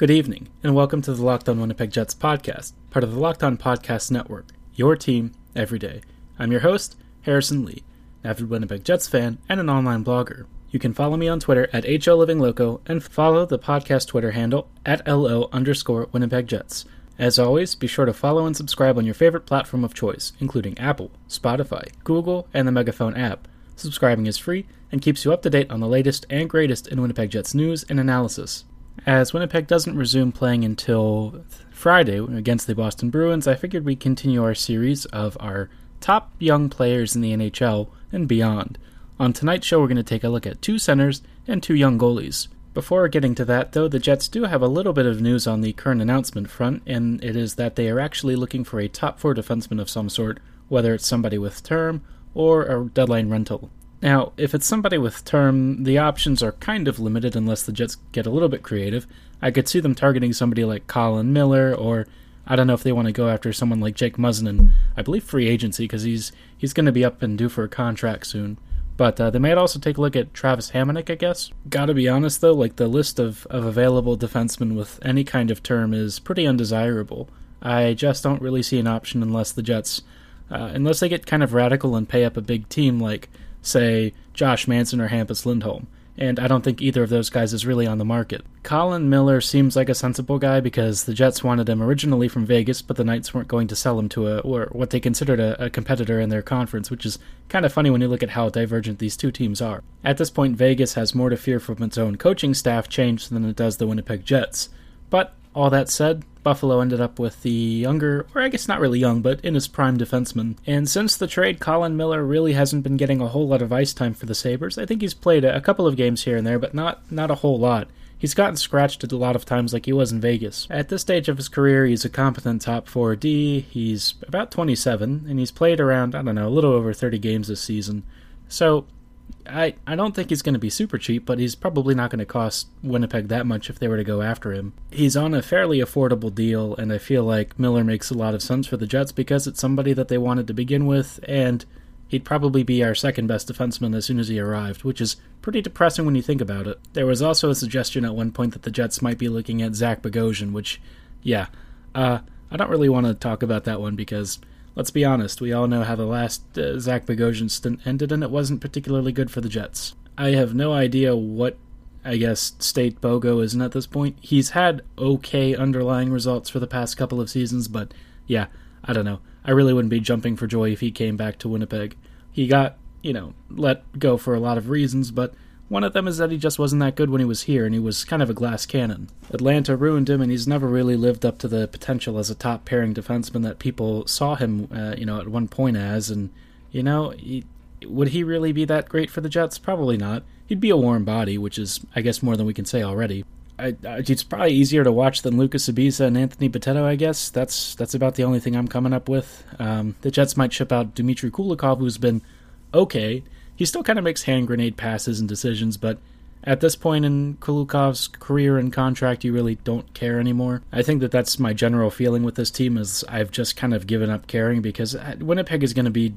Good evening, and welcome to the Locked On Winnipeg Jets podcast, part of the Locked On Podcast Network, your team every day. I'm your host, Harrison Lee, an avid Winnipeg Jets fan and an online blogger. You can follow me on Twitter at HOLivingLoco and follow the podcast Twitter handle at LO underscore Winnipeg Jets. As always, be sure to follow and subscribe on your favorite platform of choice, including Apple, Spotify, Google, and the Megaphone app. Subscribing is free and keeps you up to date on the latest and greatest in Winnipeg Jets news and analysis. As Winnipeg doesn't resume playing until Friday against the Boston Bruins, I figured we'd continue our series of our top young players in the NHL and beyond. On tonight's show, we're going to take a look at two centers and two young goalies. Before getting to that, though, the Jets do have a little bit of news on the current announcement front, and it is that they are actually looking for a top four defenseman of some sort, whether it's somebody with term or a deadline rental. Now, if it's somebody with term, the options are kind of limited unless the Jets get a little bit creative. I could see them targeting somebody like Colin Miller, or I don't know if they want to go after someone like Jake Muzzin I believe, free agency because he's he's going to be up and due for a contract soon. But uh, they might also take a look at Travis Hamonic, I guess. Gotta be honest though, like the list of, of available defensemen with any kind of term is pretty undesirable. I just don't really see an option unless the Jets, uh, unless they get kind of radical and pay up a big team like say, Josh Manson or Hampus Lindholm. And I don't think either of those guys is really on the market. Colin Miller seems like a sensible guy because the Jets wanted him originally from Vegas, but the Knights weren't going to sell him to a or what they considered a, a competitor in their conference, which is kind of funny when you look at how divergent these two teams are. At this point, Vegas has more to fear from its own coaching staff change than it does the Winnipeg Jets. But all that said, Buffalo ended up with the younger, or I guess not really young, but in his prime defenseman. And since the trade, Colin Miller really hasn't been getting a whole lot of ice time for the Sabres. I think he's played a couple of games here and there, but not not a whole lot. He's gotten scratched a lot of times like he was in Vegas. At this stage of his career, he's a competent top 4D. He's about 27, and he's played around, I don't know, a little over 30 games this season. So I, I don't think he's going to be super cheap, but he's probably not going to cost Winnipeg that much if they were to go after him. He's on a fairly affordable deal, and I feel like Miller makes a lot of sense for the Jets because it's somebody that they wanted to begin with, and he'd probably be our second best defenseman as soon as he arrived, which is pretty depressing when you think about it. There was also a suggestion at one point that the Jets might be looking at Zach Bogosian, which, yeah, uh, I don't really want to talk about that one because let's be honest, we all know how the last uh, Zach Bogosian stint ended, and it wasn't particularly good for the Jets. I have no idea what, I guess, state Bogo is in at this point. He's had okay underlying results for the past couple of seasons, but yeah, I don't know. I really wouldn't be jumping for joy if he came back to Winnipeg. He got, you know, let go for a lot of reasons, but one of them is that he just wasn't that good when he was here, and he was kind of a glass cannon. Atlanta ruined him, and he's never really lived up to the potential as a top pairing defenseman that people saw him, uh, you know, at one point as. And you know, he, would he really be that great for the Jets? Probably not. He'd be a warm body, which is, I guess, more than we can say already. I, I, it's probably easier to watch than Luca Sbisa and Anthony Bitetto, I guess. That's that's about the only thing I'm coming up with. Um, the Jets might ship out Dmitry Kulikov, who's been okay he still kind of makes hand grenade passes and decisions, but at this point in Kulikov's career and contract, you really don't care anymore. I think that that's my general feeling with this team is I've just kind of given up caring because uh, Winnipeg is going to be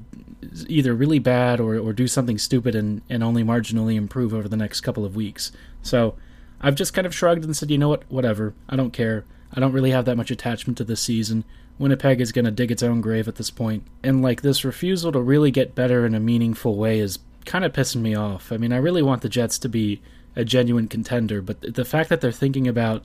either really bad or, or do something stupid and, and only marginally improve over the next couple of weeks. So I've just kind of shrugged and said, you know what, whatever. I don't care. I don't really have that much attachment to this season. Winnipeg is going to dig its own grave at this point. And like this refusal to really get better in a meaningful way is kind of pissing me off. I mean, I really want the Jets to be a genuine contender, but the fact that they're thinking about,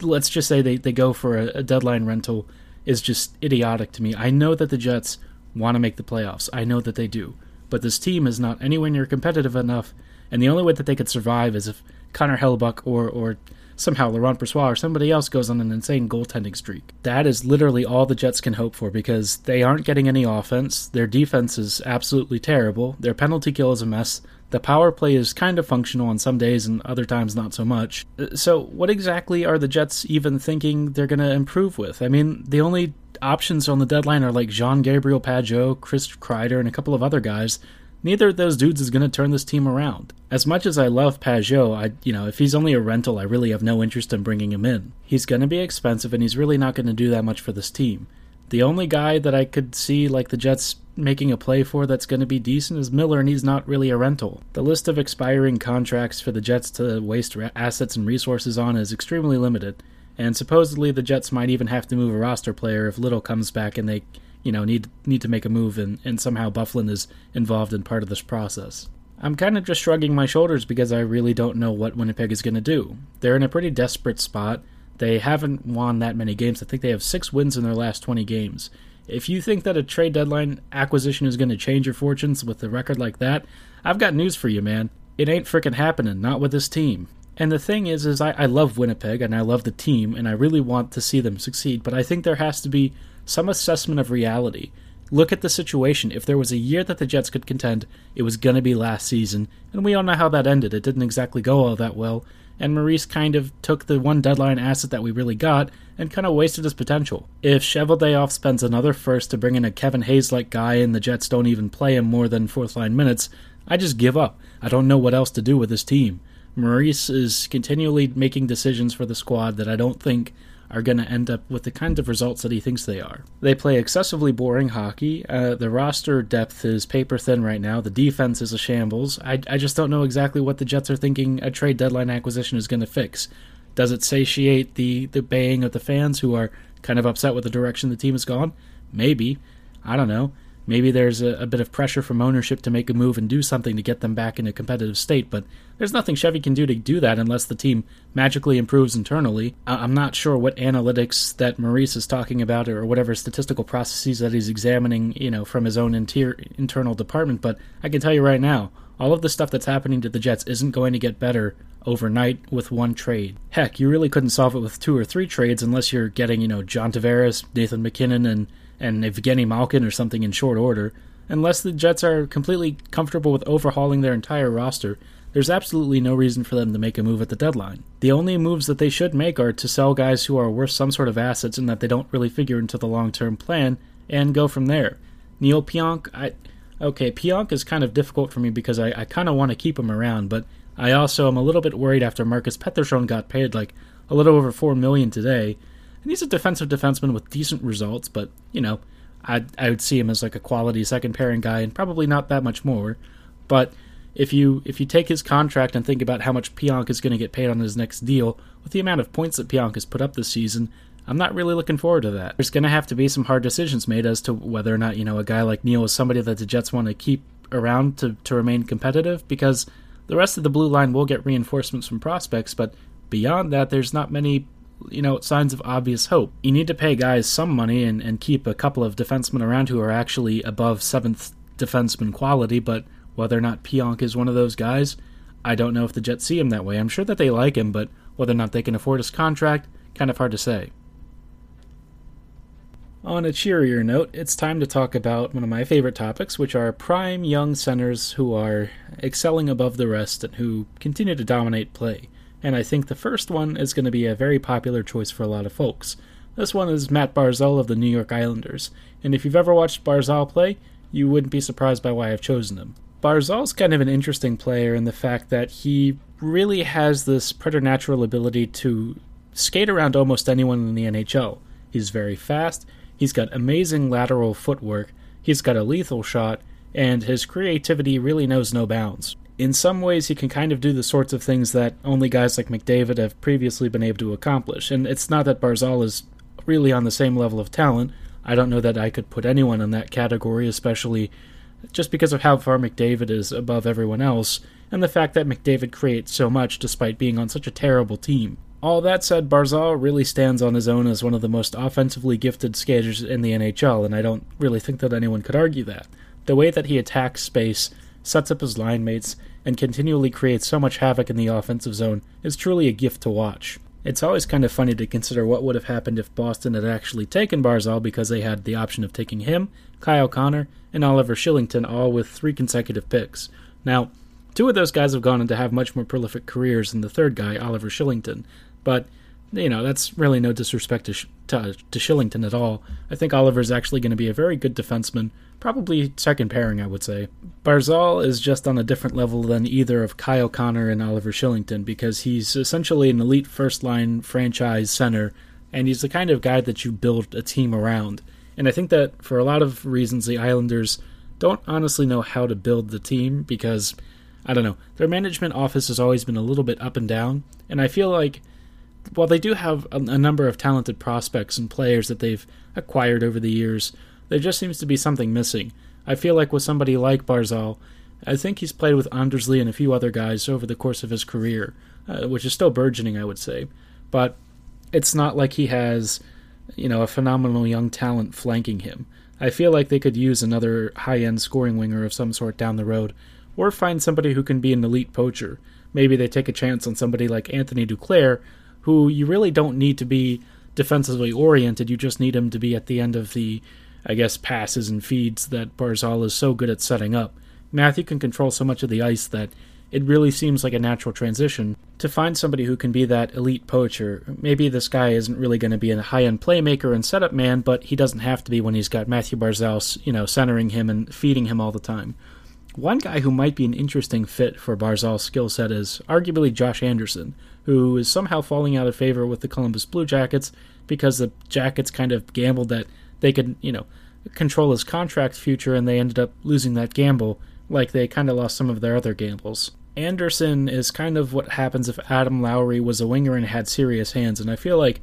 let's just say they, they go for a, a deadline rental, is just idiotic to me. I know that the Jets want to make the playoffs. I know that they do. But this team is not anywhere near competitive enough, and the only way that they could survive is if Connor Hellebuyck or, or somehow Laurent Brossoit or somebody else goes on an insane goaltending streak. That is literally all the Jets can hope for because they aren't getting any offense. Their defense is absolutely terrible. Their penalty kill is a mess. The power play is kind of functional on some days and other times not so much. Uh, so, what exactly are the Jets even thinking they're going to improve with? I mean, the only options on the deadline are like Jean Gabriel Pageau, Chris Kreider, and a couple of other guys neither of those dudes is going to turn this team around. As much as I love Pageau, I you know, if he's only a rental, I really have no interest in bringing him in. He's going to be expensive and he's really not going to do that much for this team. The only guy that I could see like the Jets making a play for that's going to be decent is Miller, and he's not really a rental. The list of expiring contracts for the Jets to waste assets and resources on is extremely limited, And supposedly the Jets might even have to move a roster player if Little comes back and they, you know, need need to make a move and, and somehow Byfuglien is involved in part of this process. I'm kind of just shrugging my shoulders because I really don't know what Winnipeg is going to do. They're in a pretty desperate spot. They haven't won that many games. I think they have six wins in their last 20 games. If you think that a trade deadline acquisition is going to change your fortunes with a record like that, I've got news for you, man. It ain't frickin' happening, not with this team. And the thing is, is I, I love Winnipeg and I love the team and I really want to see them succeed, but I think there has to be some assessment of reality. Look at the situation. If there was a year that the Jets could contend, it was going to be last season, and we all know how that ended. It didn't exactly go all that well, and Maurice kind of took the one deadline asset that we really got and kind of wasted his potential. If Cheveldayoff spends another first to bring in a Kevin Hayes like guy and the Jets don't even play him more than fourth line minutes, I just give up. I don't know what else to do with this team. Maurice is continually making decisions for the squad that I don't think are going to end up with the kind of results that he thinks they are. They play excessively boring hockey. Uh, the roster depth is paper thin right now. The defense is a shambles. I, I just don't know exactly what the Jets are thinking a trade deadline acquisition is going to fix. Does it satiate the, the baying of the fans who are kind of upset with the direction the team has gone? Maybe. I don't know. Maybe there's a, a, bit of pressure from ownership to make a move and do something to get them back in a competitive state, but there's nothing Chevy can do to do that unless the team magically improves internally. I'm not sure what analytics that Maurice is talking about or whatever statistical processes that he's examining, you know, from his own inter- internal department, but I can tell you right now, all of the stuff that's happening to the Jets isn't going to get better overnight with one trade. Heck, you really couldn't solve it with two or three trades unless you're getting, you know, John Tavares, Nathan MacKinnon, and and Evgeny Malkin or something in short order. Unless the Jets are completely comfortable with overhauling their entire roster, there's absolutely no reason for them to make a move at the deadline. The only moves that they should make are to sell guys who are worth some sort of assets and that they don't really figure into the long term plan and go from there. Neil Pionk, I okay, Pionk is kind of difficult for me because I, I kind of want to keep him around, but I also am a little bit worried after Marcus Pettersson got paid like a little over four million today and he's a defensive defenseman with decent results, but, you know, I, I would see him as like a quality second pairing guy and probably not that much more. But if you if you take his contract and think about how much Pionk is going to get paid on his next deal, with the amount of points that Pionk has put up this season, I'm not really looking forward to that. There's going to have to be some hard decisions made as to whether or not, you know, a guy like Neil is somebody that the Jets want to keep around to, to remain competitive because the rest of the blue line will get reinforcements from prospects, but beyond that, there's not many you know, signs of obvious hope. You need to pay guys some money and, and keep a couple of defensemen around who are actually above seventh defenseman quality, but whether or not Pionk is one of those guys, I don't know if the Jets see him that way. I'm sure that they like him, but whether or not they can afford his contract, kind of hard to say. On a cheerier note, it's time to talk about one of my favorite topics, which are prime young centers who are excelling above the rest and who continue to dominate play and I think the first one is going to be a very popular choice for a lot of folks. This one is Mat Barzal of the New York Islanders, and if you've ever watched Barzal play, you wouldn't be surprised by why I've chosen him. Barzal's kind of an interesting player in the fact that he really has this preternatural ability to skate around almost anyone in the NHL. He's very fast, he's got amazing lateral footwork, he's got a lethal shot, and his creativity really knows no bounds in some ways he can kind of do the sorts of things that only guys like McDavid have previously been able to accomplish. And it's not that Barzal is really on the same level of talent. I don't know that I could put anyone in that category, especially just because of how far McDavid is above everyone else, and the fact that McDavid creates so much despite being on such a terrible team. All that said, Barzal really stands on his own as one of the most offensively gifted skaters in the NHL, and I don't really think that anyone could argue that. The way that he attacks space sets up his line mates, and continually creates so much havoc in the offensive zone is truly a gift to watch. It's always kind of funny to consider what would have happened if Boston had actually taken Barzal because they had the option of taking him, Kyle Connor, and Oliver Kylington, all with three consecutive picks. Now, two of those guys have gone on to have much more prolific careers than the third guy, Oliver Kylington, but you know, that's really no disrespect to, to, to Kylington at all. I think Oliver's actually going to be a very good defenseman, probably second pairing, I would say. Barzal is just on a different level than either of Kyle Connor and Oliver Kylington because he's essentially an elite first line franchise center, and he's the kind of guy that you build a team around. And I think that for a lot of reasons, the Islanders don't honestly know how to build the team because, I don't know, their management office has always been a little bit up and down, and I feel like while they do have a, a number of talented prospects and players that they've acquired over the years, there just seems to be something missing. I feel like with somebody like Barzal, I think he's played with Anders Lee and a few other guys over the course of his career, uh, which is still burgeoning, I would say. But it's not like he has, you know, a phenomenal young talent flanking him. I feel like they could use another high end scoring winger of some sort down the road, or find somebody who can be an elite poacher. Maybe they take a chance on somebody like Anthony Duclair, who you really don't need to be defensively oriented, you just need him to be at the end of the, I guess, passes and feeds that Barzal is so good at setting up. Mathew can control so much of the ice that it really seems like a natural transition to find somebody who can be that elite poacher. Maybe this guy isn't really going to be a high-end playmaker and setup man, but he doesn't have to be when he's got Mathew Barzal, you know, centering him and feeding him all the time. One guy who might be an interesting fit for Barzal's skill set is arguably Josh Anderson, who is somehow falling out of favor with the Columbus Blue Jackets because the Jackets kind of gambled that they could, you know, control his contract future and they ended up losing that gamble like they kind of lost some of their other gambles. Anderson is kind of what happens if Adam Lowry was a winger and had serious hands, and I feel like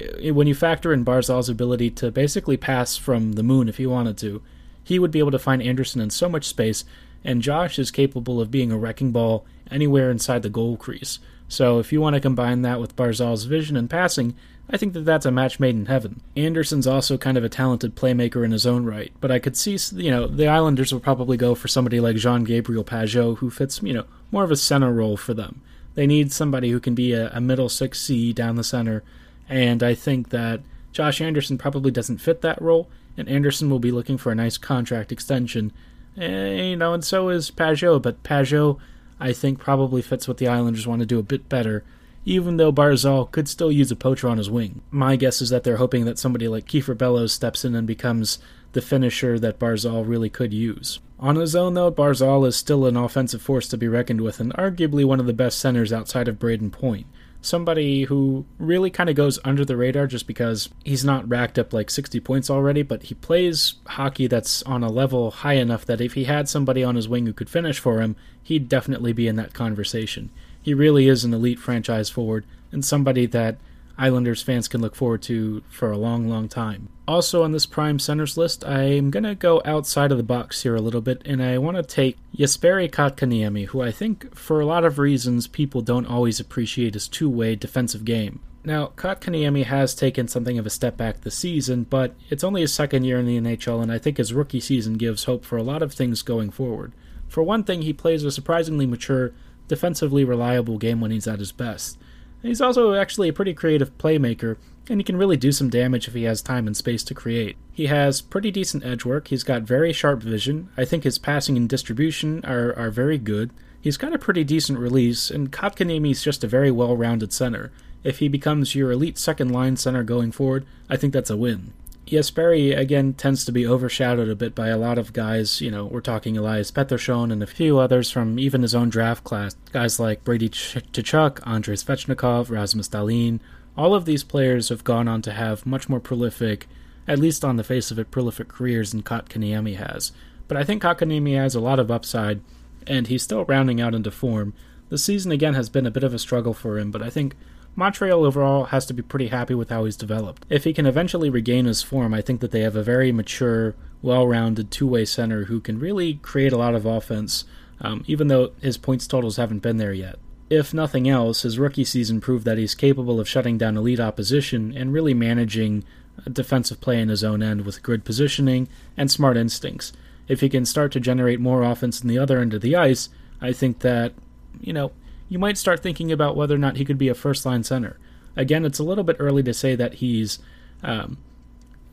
eh, when you factor in Barzal's ability to basically pass from the moon if he wanted to, he would be able to find Anderson in so much space, and Josh is capable of being a wrecking ball anywhere inside the goal crease. So if you want to combine that with Barzal's vision and passing, I think that that's a match made in heaven. Anderson's also kind of a talented playmaker in his own right, but I could see, you know, the Islanders will probably go for somebody like Jean Gabriel Pageau, who fits, you know, more of a center role for them. They need somebody who can be a, a middle 6C down the center, and I think that Josh Anderson probably doesn't fit that role, and Anderson will be looking for a nice contract extension. Eh, you know, and so is Pageau, but Pageau I think probably fits what the Islanders want to do a bit better, even though Barzal could still use a poacher on his wing. My guess is that they're hoping that somebody like Kiefer Bellows steps in and becomes the finisher that Barzal really could use. On his own, though, Barzal is still an offensive force to be reckoned with and arguably one of the best centers outside of Brayden Point somebody who really kind of goes under the radar just because he's not racked up like 60 points already, but he plays hockey that's on a level high enough that if he had somebody on his wing who could finish for him, he'd definitely be in that conversation. He really is an elite franchise forward and somebody that Islanders fans can look forward to for a long, long time. Also on this prime centers list, I'm going to go outside of the box here a little bit, and I want to take Jesperi Kotkaniemi, who I think, for a lot of reasons, people don't always appreciate his two-way defensive game. Now, Kotkaniemi has taken something of a step back this season, but it's only his second year in the NHL, and I think his rookie season gives hope for a lot of things going forward. For one thing, he plays a surprisingly mature, defensively reliable game when he's at his best. He's also actually a pretty creative playmaker, and he can really do some damage if he has time and space to create. He has pretty decent edge work, he's got very sharp vision, I think his passing and distribution are, are very good. He's got a pretty decent release, and is just a very well rounded center. If he becomes your elite second line center going forward, I think that's a win. Jesperi, again, tends to be overshadowed a bit by a lot of guys. You know, we're talking Elias Pettersson and a few others from even his own draft class. Guys like Brady Tkachuk, Andrei Svechnikov, Rasmus Dahlin. All of these players have gone on to have much more prolific, at least on the face of it, prolific careers than Kotkaniemi has. But I think Kotkaniemi has a lot of upside, and he's still rounding out into form. The season, again, has been a bit of a struggle for him, but I think Montreal overall has to be pretty happy with how he's developed. If he can eventually regain his form, I think that they have a very mature, well rounded two way center who can really create a lot of offense, um, even though his points totals haven't been there yet. If nothing else, his rookie season proved that he's capable of shutting down elite opposition and really managing defensive play in his own end with grid positioning and smart instincts. If he can start to generate more offense in the other end of the ice, I think that, you know, you might start thinking about whether or not he could be a first line center. Again, it's a little bit early to say that he's um,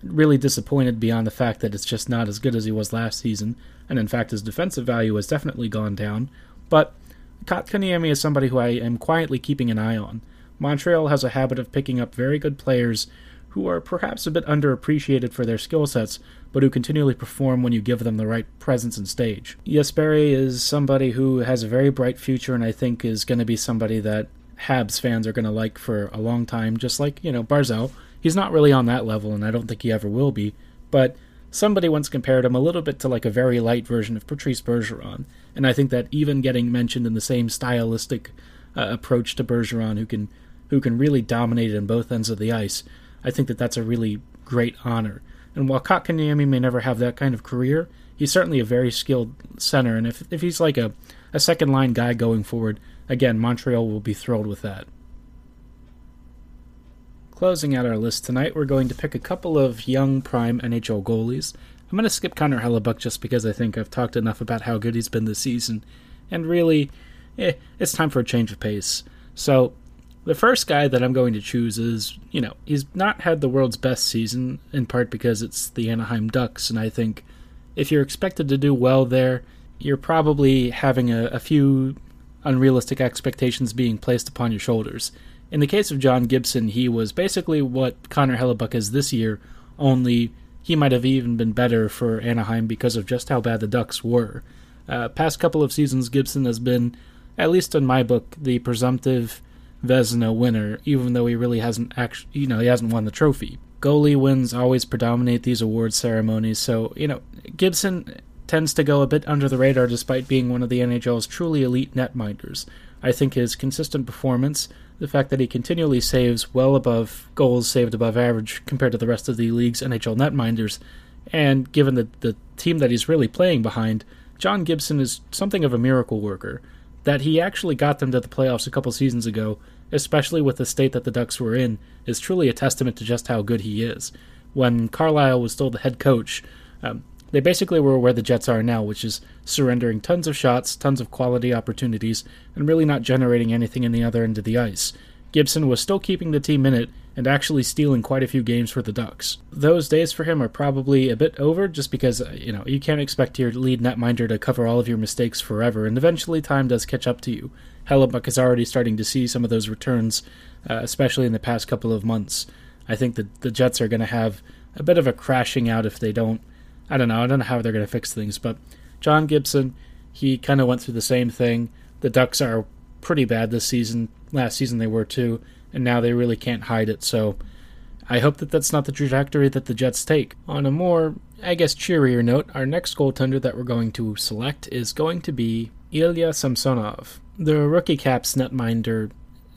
really disappointed beyond the fact that it's just not as good as he was last season, and in fact, his defensive value has definitely gone down. But Kotkaniemi is somebody who I am quietly keeping an eye on. Montreal has a habit of picking up very good players who are perhaps a bit underappreciated for their skill sets, but who continually perform when you give them the right presence and stage. Jesperi is somebody who has a very bright future and I think is going to be somebody that Habs fans are going to like for a long time, just like, you know, Barzal. He's not really on that level, and I don't think he ever will be, but somebody once compared him a little bit to like a very light version of Patrice Bergeron, and I think that even getting mentioned in the same stylistic uh, approach to Bergeron, who can who can really dominate in both ends of the ice, I think that that's a really great honor. And while Kotkaniemi may never have that kind of career, he's certainly a very skilled center. And if, if he's like a, a second line guy going forward, again, Montreal will be thrilled with that. Closing out our list tonight, we're going to pick a couple of young prime NHL goalies. I'm going to skip Connor Hellebuyck just because I think I've talked enough about how good he's been this season. And really, eh, it's time for a change of pace. So, the first guy that I'm going to choose is, you know, he's not had the world's best season, in part because it's the Anaheim Ducks, and I think if you're expected to do well there, you're probably having a, a few unrealistic expectations being placed upon your shoulders. In the case of John Gibson, he was basically what Connor Hellebuyck is this year, only he might have even been better for Anaheim because of just how bad the Ducks were. Uh, past couple of seasons, Gibson has been, at least in my book, the presumptive Vezina winner, even though he really hasn't actually, you know, he hasn't won the trophy. Goalie wins always predominate these award ceremonies, so you know Gibson tends to go a bit under the radar despite being one of the NHL's truly elite netminders. I think his consistent performance, the fact that he continually saves well above goals saved above average compared to the rest of the league's NHL netminders, and given the, the team that he's really playing behind, John Gibson is something of a miracle worker. That he actually got them to the playoffs a couple seasons ago, especially with the state that the Ducks were in, is truly a testament to just how good he is. When Carlyle was still the head coach, um, they basically were where the Jets are now, which is surrendering tons of shots, tons of quality opportunities, and really not generating anything in the other end of the ice. Gibson was still keeping the team in it and actually stealing quite a few games for the Ducks. Those days for him are probably a bit over just because, uh, you know, you can't expect your lead netminder to cover all of your mistakes forever, and eventually time does catch up to you. Hellebuyck is already starting to see some of those returns, uh, especially in the past couple of months. I think that the Jets are going to have a bit of a crashing out if they don't I don't know. I don't know how they're going to fix things, but John Gibson, he kind of went through the same thing. The Ducks are pretty bad this season. Last season they were too, and now they really can't hide it. So I hope that that's not the trajectory that the Jets take. On a more, I guess, cheerier note, our next goaltender that we're going to select is going to be Ilya Samsonov. The rookie Caps netminder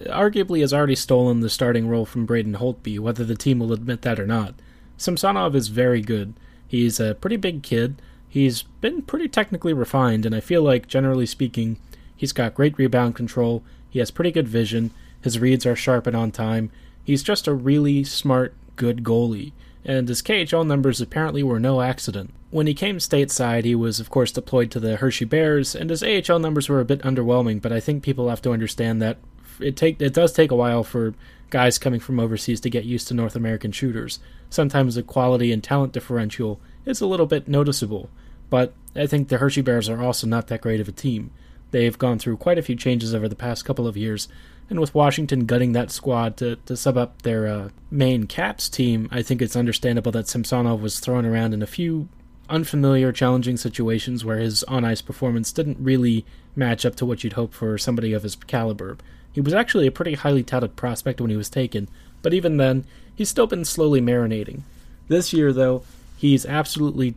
arguably has already stolen the starting role from Braden Holtby, whether the team will admit that or not. Samsonov is very good. He's a pretty big kid. He's been pretty technically refined, and I feel like, generally speaking, he's got great rebound control. He has pretty good vision. His reads are sharp and on time. He's just a really smart, good goalie, and his KHL numbers apparently were no accident. When he came stateside, he was, of course, deployed to the Hershey Bears, and his AHL numbers were a bit underwhelming, but I think people have to understand that it take it does take a while for guys coming from overseas to get used to North American shooters. Sometimes the quality and talent differential is a little bit noticeable, but I think the Hershey Bears are also not that great of a team. They've gone through quite a few changes over the past couple of years, and with Washington gutting that squad to, to sub up their uh, main Caps team, I think it's understandable that Samsonov was thrown around in a few unfamiliar, challenging situations where his on ice performance didn't really match up to what you'd hope for somebody of his caliber. He was actually a pretty highly touted prospect when he was taken, but even then, he's still been slowly marinating. This year, though, he's absolutely,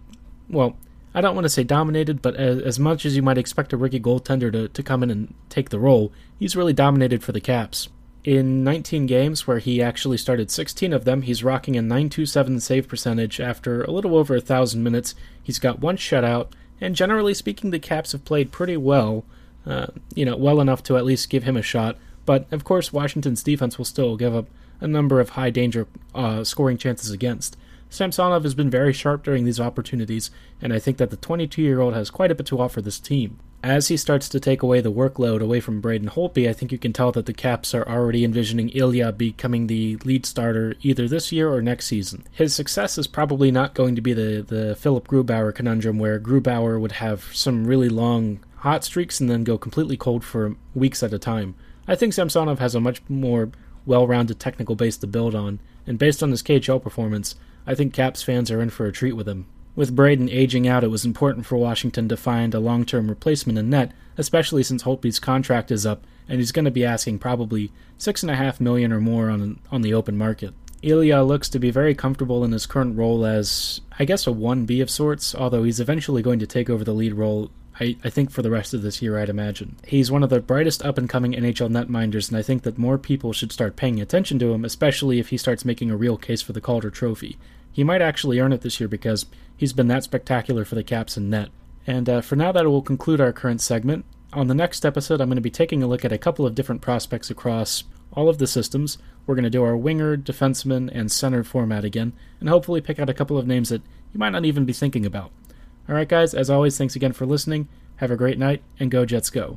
well, I don't want to say dominated, but as, as, much as you might expect a rookie goaltender to, to come in and take the role, he's really dominated for the Caps. In 19 games, where he actually started 16 of them, he's rocking a 927 save percentage after a little over a thousand minutes. He's got one shutout, and generally speaking, the Caps have played pretty well uh, you know, well enough to at least give him a shot. But of course, Washington's defense will still give up a number of high danger uh, scoring chances against. Samsonov has been very sharp during these opportunities, and I think that the 22 year old has quite a bit to offer this team. As he starts to take away the workload away from Braden Holtby, I think you can tell that the Caps are already envisioning Ilya becoming the lead starter either this year or next season. His success is probably not going to be the, the Philipp Grubauer conundrum, where Grubauer would have some really long hot streaks and then go completely cold for weeks at a time. I think Samsonov has a much more well rounded technical base to build on, and based on his KHL performance, I think Caps fans are in for a treat with him. With Braden aging out, it was important for Washington to find a long term replacement in net, especially since Holtby's contract is up and he's going to be asking probably six and a half million or more on on the open market. Ilya looks to be very comfortable in his current role as, I guess, a 1B of sorts, although he's eventually going to take over the lead role I, I think for the rest of this year, I'd imagine. He's one of the brightest up and coming NHL netminders, and I think that more people should start paying attention to him, especially if he starts making a real case for the Calder Trophy. He might actually earn it this year because he's been that spectacular for the Caps in net. And uh, for now, that will conclude our current segment. On the next episode, I'm going to be taking a look at a couple of different prospects across all of the systems. We're going to do our winger, defenseman, and center format again, and hopefully pick out a couple of names that you might not even be thinking about. Alright, guys, as always, thanks again for listening. Have a great night, and go Jets go.